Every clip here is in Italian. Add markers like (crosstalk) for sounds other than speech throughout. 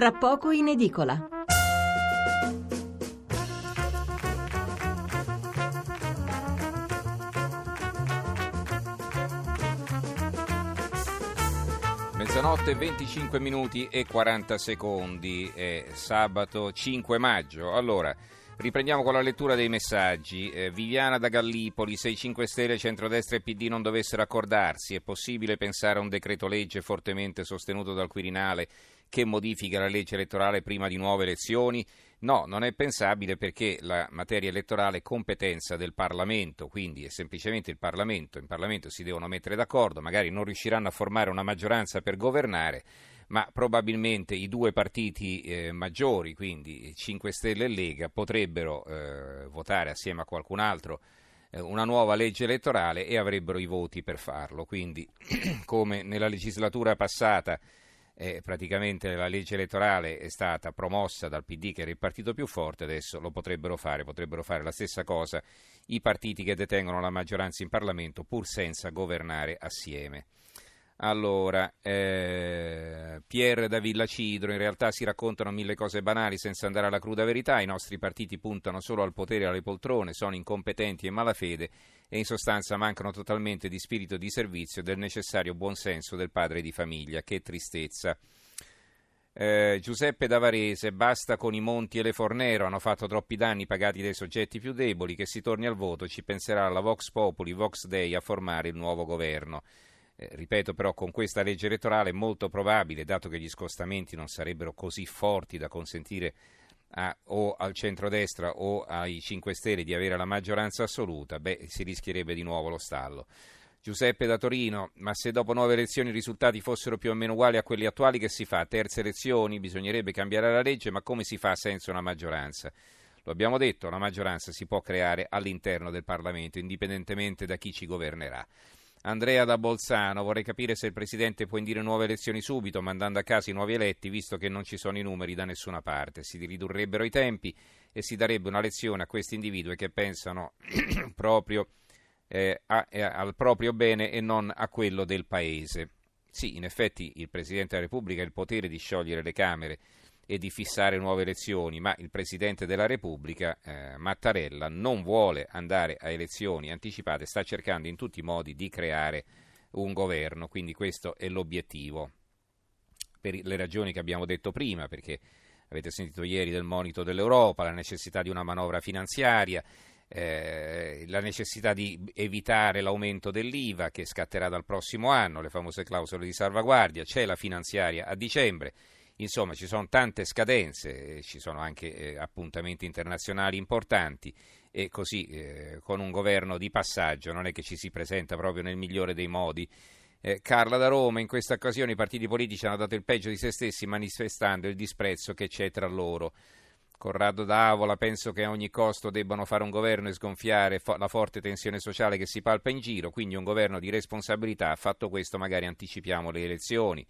tra poco in edicola. Mezzanotte 25 minuti e 40 secondi, è sabato 5 maggio. Allora, riprendiamo con la lettura dei messaggi. Eh, Viviana da Gallipoli, se i 5 Stelle, Centrodestra e PD non dovessero accordarsi, è possibile pensare a un decreto legge fortemente sostenuto dal Quirinale che modifica la legge elettorale prima di nuove elezioni? No, non è pensabile perché la materia elettorale è competenza del Parlamento, quindi è semplicemente il Parlamento. In Parlamento si devono mettere d'accordo, magari non riusciranno a formare una maggioranza per governare, ma probabilmente i due partiti eh, maggiori, quindi 5 Stelle e Lega, potrebbero eh, votare assieme a qualcun altro eh, una nuova legge elettorale e avrebbero i voti per farlo. Quindi, (clears throat) come nella legislatura passata eh, praticamente la legge elettorale è stata promossa dal PD che era il partito più forte, adesso lo potrebbero fare, potrebbero fare la stessa cosa i partiti che detengono la maggioranza in Parlamento pur senza governare assieme. Allora, eh, Pierre da Villa Cidro, in realtà si raccontano mille cose banali senza andare alla cruda verità, i nostri partiti puntano solo al potere e alle poltrone, sono incompetenti e malafede e in sostanza mancano totalmente di spirito di servizio e del necessario buonsenso del padre di famiglia. Che tristezza. Eh, Giuseppe Davarese, basta con i Monti e le Fornero, hanno fatto troppi danni pagati dai soggetti più deboli, che si torni al voto, ci penserà la Vox Populi, Vox Dei a formare il nuovo governo. Eh, ripeto però, con questa legge elettorale è molto probabile, dato che gli scostamenti non sarebbero così forti da consentire a, o al centrodestra o ai 5 Stelle di avere la maggioranza assoluta, beh, si rischierebbe di nuovo lo stallo. Giuseppe da Torino, ma se dopo nuove elezioni i risultati fossero più o meno uguali a quelli attuali, che si fa? Terze elezioni, bisognerebbe cambiare la legge, ma come si fa senza una maggioranza? Lo abbiamo detto, la maggioranza si può creare all'interno del Parlamento, indipendentemente da chi ci governerà. Andrea da Bolzano, vorrei capire se il Presidente può indire nuove elezioni subito, mandando a casa i nuovi eletti, visto che non ci sono i numeri da nessuna parte. Si ridurrebbero i tempi e si darebbe una lezione a questi individui che pensano (clears throat) proprio eh, a, eh, al proprio bene e non a quello del Paese. Sì, in effetti il Presidente della Repubblica ha il potere di sciogliere le Camere e di fissare nuove elezioni, ma il Presidente della Repubblica, eh, Mattarella, non vuole andare a elezioni anticipate, sta cercando in tutti i modi di creare un governo, quindi questo è l'obiettivo. Per le ragioni che abbiamo detto prima, perché avete sentito ieri del monito dell'Europa, la necessità di una manovra finanziaria, eh, la necessità di evitare l'aumento dell'IVA che scatterà dal prossimo anno, le famose clausole di salvaguardia, c'è la finanziaria a dicembre Insomma, ci sono tante scadenze, ci sono anche eh, appuntamenti internazionali importanti e così eh, con un governo di passaggio non è che ci si presenta proprio nel migliore dei modi. Eh, Carla da Roma, in questa occasione i partiti politici hanno dato il peggio di se stessi manifestando il disprezzo che c'è tra loro. Corrado d'Avola, penso che a ogni costo debbano fare un governo e sgonfiare fo- la forte tensione sociale che si palpa in giro, quindi un governo di responsabilità. Fatto questo magari anticipiamo le elezioni.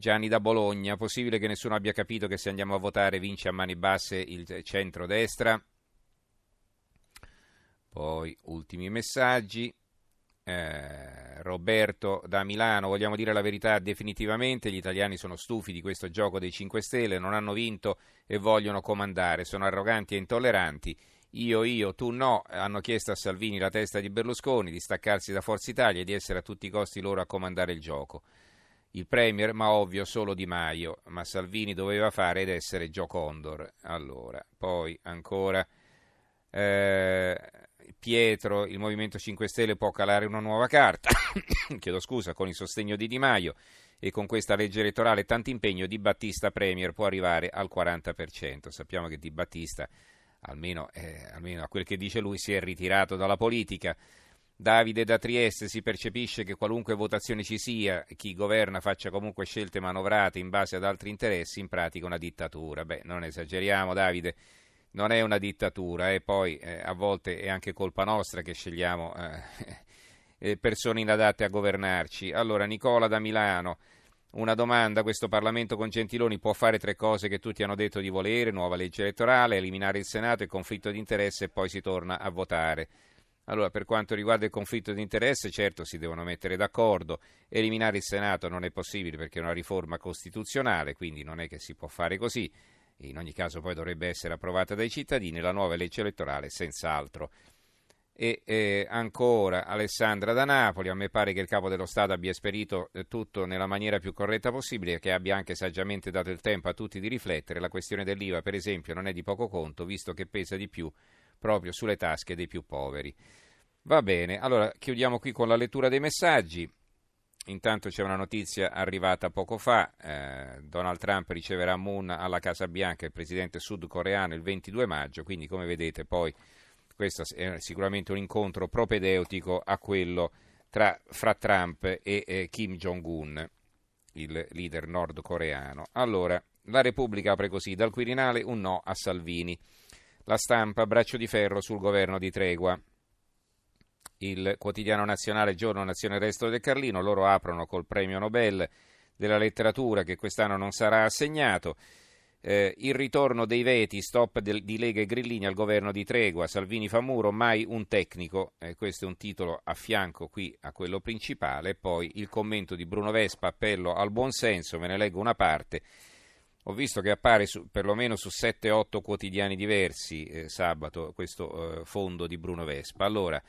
Gianni da Bologna, possibile che nessuno abbia capito che se andiamo a votare vince a mani basse il centro-destra? Poi ultimi messaggi. Eh, Roberto da Milano, vogliamo dire la verità definitivamente, gli italiani sono stufi di questo gioco dei 5 Stelle, non hanno vinto e vogliono comandare, sono arroganti e intolleranti. Io, io, tu no, hanno chiesto a Salvini la testa di Berlusconi di staccarsi da Forza Italia e di essere a tutti i costi loro a comandare il gioco il Premier, ma ovvio solo Di Maio, ma Salvini doveva fare ed essere Gio Condor. Allora, poi ancora eh, Pietro, il Movimento 5 Stelle può calare una nuova carta, (coughs) chiedo scusa, con il sostegno di Di Maio e con questa legge elettorale tanto impegno Di Battista Premier può arrivare al 40%. Sappiamo che Di Battista, almeno, eh, almeno a quel che dice lui, si è ritirato dalla politica. Davide da Trieste si percepisce che qualunque votazione ci sia, chi governa faccia comunque scelte manovrate in base ad altri interessi, in pratica una dittatura. Beh, non esageriamo Davide, non è una dittatura e poi eh, a volte è anche colpa nostra che scegliamo eh, (laughs) eh, persone inadatte a governarci. Allora, Nicola da Milano, una domanda, questo Parlamento con Gentiloni può fare tre cose che tutti hanno detto di volere, nuova legge elettorale, eliminare il Senato e conflitto di interesse e poi si torna a votare. Allora, per quanto riguarda il conflitto di interesse, certo si devono mettere d'accordo. Eliminare il Senato non è possibile perché è una riforma costituzionale, quindi non è che si può fare così. In ogni caso poi dovrebbe essere approvata dai cittadini la nuova legge elettorale, senz'altro. E eh, ancora Alessandra da Napoli, a me pare che il capo dello Stato abbia esperito eh, tutto nella maniera più corretta possibile e che abbia anche saggiamente dato il tempo a tutti di riflettere. La questione dell'IVA, per esempio, non è di poco conto, visto che pesa di più proprio sulle tasche dei più poveri. Va bene, allora chiudiamo qui con la lettura dei messaggi. Intanto c'è una notizia arrivata poco fa, eh, Donald Trump riceverà Moon alla Casa Bianca, il presidente sudcoreano, il 22 maggio, quindi come vedete poi questo è sicuramente un incontro propedeutico a quello tra, fra Trump e eh, Kim Jong-un, il leader nordcoreano. Allora, la Repubblica apre così, dal Quirinale un no a Salvini. La stampa, braccio di ferro sul governo di tregua. Il quotidiano nazionale Giorno Nazione Resto del Carlino, loro aprono col premio Nobel della letteratura che quest'anno non sarà assegnato. Eh, il ritorno dei veti, stop del, di Lega e Grillini al governo di tregua, Salvini fa muro, mai un tecnico, eh, questo è un titolo a fianco qui a quello principale, poi il commento di Bruno Vespa, appello al buonsenso, ve ne leggo una parte, ho visto che appare su, perlomeno su 7-8 quotidiani diversi eh, sabato questo eh, fondo di Bruno Vespa. Allora,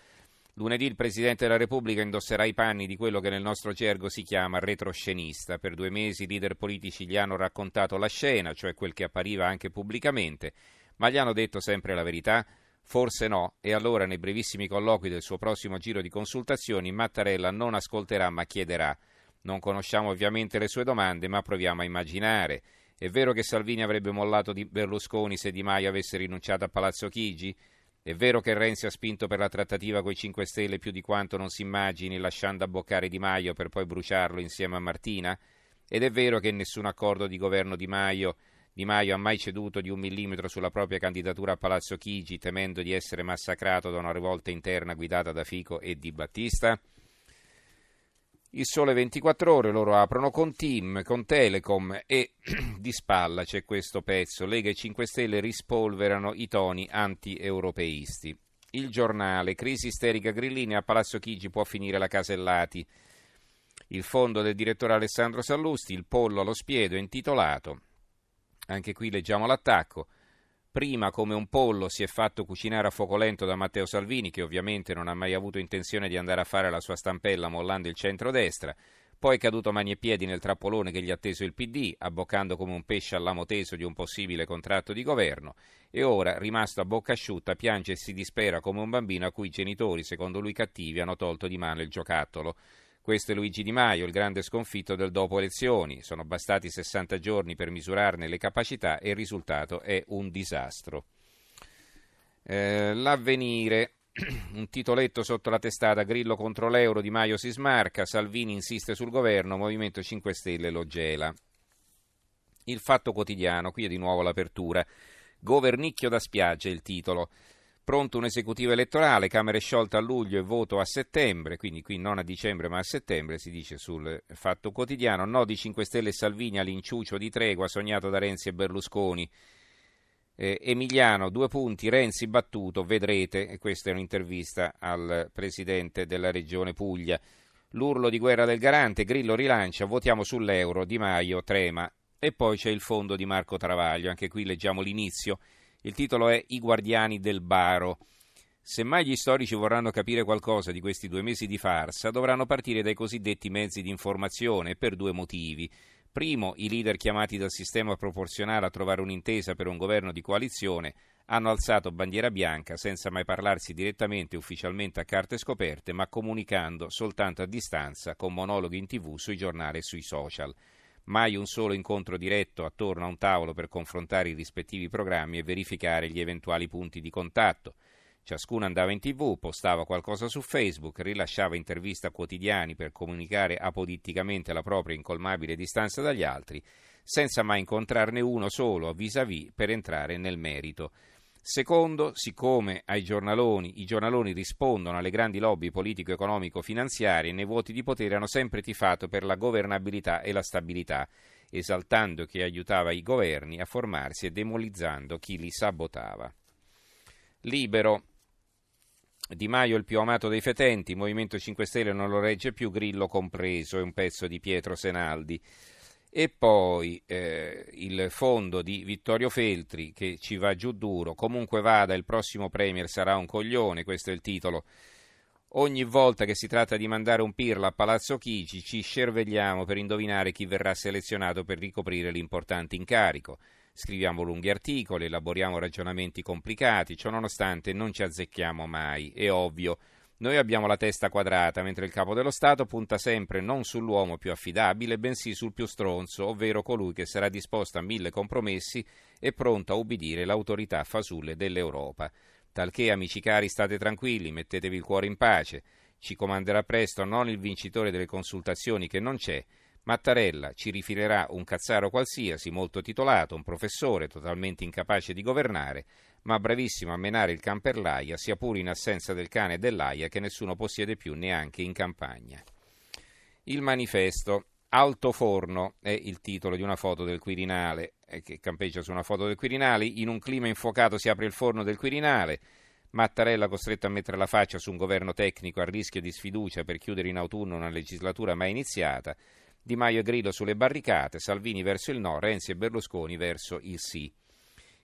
Lunedì il Presidente della Repubblica indosserà i panni di quello che nel nostro gergo si chiama retroscenista. Per due mesi i leader politici gli hanno raccontato la scena, cioè quel che appariva anche pubblicamente, ma gli hanno detto sempre la verità? Forse no, e allora nei brevissimi colloqui del suo prossimo giro di consultazioni Mattarella non ascolterà ma chiederà. Non conosciamo ovviamente le sue domande, ma proviamo a immaginare. È vero che Salvini avrebbe mollato di Berlusconi se Di Maio avesse rinunciato a Palazzo Chigi? È vero che Renzi ha spinto per la trattativa coi 5 Stelle più di quanto non si immagini, lasciando abboccare Di Maio per poi bruciarlo insieme a Martina? Ed è vero che nessun accordo di governo Di Maio, di Maio ha mai ceduto di un millimetro sulla propria candidatura a Palazzo Chigi, temendo di essere massacrato da una rivolta interna guidata da Fico e Di Battista? Il sole 24 ore loro aprono con Team, con Telecom e (clears throat) di spalla c'è questo pezzo. Lega e 5 Stelle rispolverano i toni anti-europeisti. Il giornale, crisi isterica Grillini, a Palazzo Chigi può finire la Casellati. Il fondo del direttore Alessandro Sallusti, il pollo allo spiedo, intitolato. Anche qui leggiamo l'attacco. Prima come un pollo si è fatto cucinare a fuoco lento da Matteo Salvini, che ovviamente non ha mai avuto intenzione di andare a fare la sua stampella mollando il centrodestra, poi è caduto a mani e piedi nel trappolone che gli ha teso il PD, abboccando come un pesce all'amo teso di un possibile contratto di governo, e ora, rimasto a bocca asciutta, piange e si dispera come un bambino a cui i genitori, secondo lui cattivi, hanno tolto di mano il giocattolo. Questo è Luigi Di Maio, il grande sconfitto del dopo elezioni. Sono bastati 60 giorni per misurarne le capacità e il risultato è un disastro. Eh, l'avvenire, (clears throat) un titoletto sotto la testata Grillo contro l'euro, Di Maio si smarca, Salvini insiste sul governo, Movimento 5 Stelle lo gela. Il fatto quotidiano, qui è di nuovo l'apertura. Governicchio da spiaggia il titolo. Pronto un esecutivo elettorale, Camere sciolte a luglio e voto a settembre, quindi qui non a dicembre ma a settembre, si dice sul Fatto Quotidiano. No di 5 Stelle e Salvini all'inciucio di tregua sognato da Renzi e Berlusconi. Eh, Emiliano, due punti, Renzi battuto, vedrete, e questa è un'intervista al presidente della regione Puglia. L'urlo di guerra del garante, Grillo rilancia, votiamo sull'euro, Di Maio trema. E poi c'è il fondo di Marco Travaglio, anche qui leggiamo l'inizio. Il titolo è I guardiani del baro. Se mai gli storici vorranno capire qualcosa di questi due mesi di farsa, dovranno partire dai cosiddetti mezzi di informazione per due motivi. Primo, i leader chiamati dal sistema proporzionale a trovare un'intesa per un governo di coalizione hanno alzato bandiera bianca senza mai parlarsi direttamente e ufficialmente a carte scoperte, ma comunicando soltanto a distanza con monologhi in tv, sui giornali e sui social mai un solo incontro diretto attorno a un tavolo per confrontare i rispettivi programmi e verificare gli eventuali punti di contatto. Ciascuno andava in tv, postava qualcosa su Facebook, rilasciava interviste a quotidiani per comunicare apoditticamente la propria incolmabile distanza dagli altri, senza mai incontrarne uno solo vis-à-vis per entrare nel merito. Secondo, siccome ai giornaloni, i giornaloni rispondono alle grandi lobby politico-economico-finanziarie, nei voti di potere hanno sempre tifato per la governabilità e la stabilità, esaltando chi aiutava i governi a formarsi e demolizzando chi li sabotava. Libero. Di Maio il più amato dei fetenti, Movimento 5 Stelle non lo regge più, Grillo compreso, è un pezzo di Pietro Senaldi. E poi eh, il fondo di Vittorio Feltri che ci va giù duro, comunque vada il prossimo Premier sarà un coglione, questo è il titolo. Ogni volta che si tratta di mandare un pirla a Palazzo Chigi ci scervegliamo per indovinare chi verrà selezionato per ricoprire l'importante incarico. Scriviamo lunghi articoli, elaboriamo ragionamenti complicati, ciò nonostante non ci azzecchiamo mai, è ovvio. Noi abbiamo la testa quadrata, mentre il capo dello Stato punta sempre non sull'uomo più affidabile, bensì sul più stronzo, ovvero colui che sarà disposto a mille compromessi e pronto a ubbidire l'autorità fasulle dell'Europa. Talché, amici cari, state tranquilli, mettetevi il cuore in pace. Ci comanderà presto non il vincitore delle consultazioni che non c'è, Mattarella ci rifilerà un cazzaro qualsiasi, molto titolato, un professore totalmente incapace di governare, ma bravissimo a menare il can per l'aia, sia pure in assenza del cane e dell'aia che nessuno possiede più neanche in campagna. Il manifesto Alto Forno è il titolo di una foto del Quirinale, eh, che campeggia su una foto del Quirinale. In un clima infuocato si apre il forno del Quirinale. Mattarella costretto a mettere la faccia su un governo tecnico a rischio di sfiducia per chiudere in autunno una legislatura mai iniziata. Di Maio e Grillo sulle barricate, Salvini verso il no, Renzi e Berlusconi verso il sì.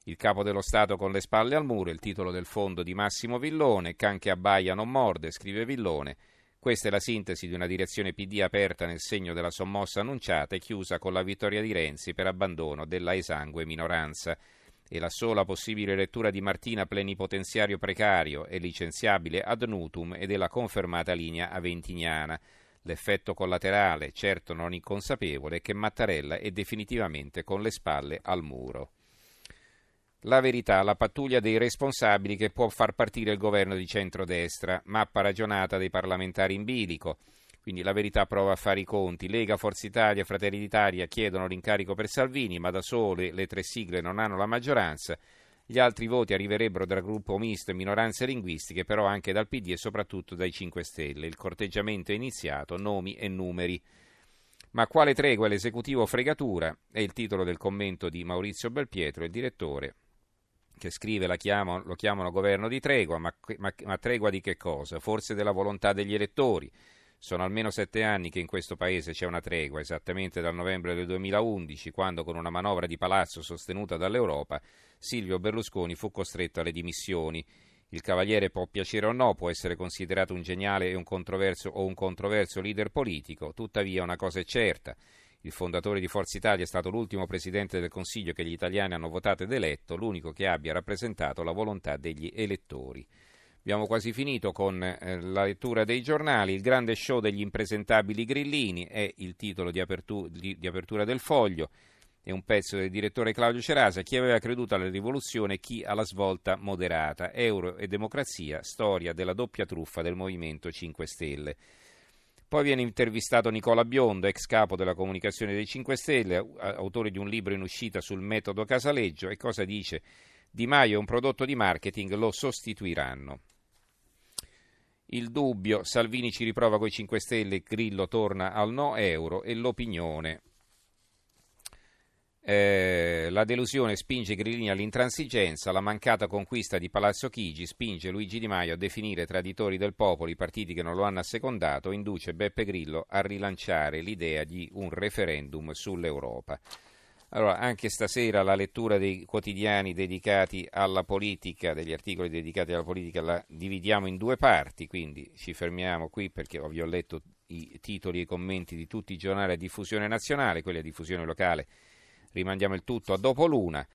Il capo dello Stato con le spalle al muro, il titolo del fondo di Massimo Villone, Can che abbaia non morde, scrive Villone. Questa è la sintesi di una direzione PD aperta nel segno della sommossa annunciata e chiusa con la vittoria di Renzi per abbandono della esangue minoranza. E la sola possibile lettura di Martina plenipotenziario precario e licenziabile ad nutum e della confermata linea aventignana. L'effetto collaterale, certo non inconsapevole, è che Mattarella è definitivamente con le spalle al muro. La verità, la pattuglia dei responsabili che può far partire il governo di centrodestra, mappa ragionata dei parlamentari in bilico. Quindi la verità prova a fare i conti. Lega, Forza Italia, Fratelli d'Italia chiedono l'incarico per Salvini, ma da sole le tre sigle non hanno la maggioranza. Gli altri voti arriverebbero dal gruppo misto e minoranze linguistiche, però anche dal PD e soprattutto dai 5 Stelle. Il corteggiamento è iniziato, nomi e numeri. Ma quale tregua l'esecutivo fregatura? È il titolo del commento di Maurizio Belpietro, il direttore, che scrive chiamo, lo chiamano governo di tregua, ma, ma, ma tregua di che cosa? Forse della volontà degli elettori. Sono almeno sette anni che in questo paese c'è una tregua, esattamente dal novembre del 2011, quando con una manovra di palazzo sostenuta dall'Europa Silvio Berlusconi fu costretto alle dimissioni. Il cavaliere può piacere o no, può essere considerato un geniale un o un controverso leader politico, tuttavia una cosa è certa. Il fondatore di Forza Italia è stato l'ultimo presidente del Consiglio che gli italiani hanno votato ed eletto, l'unico che abbia rappresentato la volontà degli elettori. Abbiamo quasi finito con eh, la lettura dei giornali. Il grande show degli impresentabili grillini è il titolo di, apertu- di, di apertura del foglio. È un pezzo del direttore Claudio Cerasa. Chi aveva creduto alla rivoluzione chi alla svolta moderata. Euro e democrazia, storia della doppia truffa del Movimento 5 Stelle. Poi viene intervistato Nicola Biondo, ex capo della comunicazione dei 5 Stelle, autore di un libro in uscita sul metodo Casaleggio. E cosa dice? Di Maio è un prodotto di marketing, lo sostituiranno. Il dubbio, Salvini ci riprova coi 5 Stelle, Grillo torna al no euro e l'opinione. Eh, la delusione spinge Grillini all'intransigenza, la mancata conquista di Palazzo Chigi spinge Luigi Di Maio a definire traditori del popolo i partiti che non lo hanno assecondato, induce Beppe Grillo a rilanciare l'idea di un referendum sull'Europa. Allora, anche stasera la lettura dei quotidiani dedicati alla politica, degli articoli dedicati alla politica, la dividiamo in due parti, quindi ci fermiamo qui perché vi ho letto i titoli e i commenti di tutti i giornali a diffusione nazionale, quelli a diffusione locale. Rimandiamo il tutto a dopo l'una.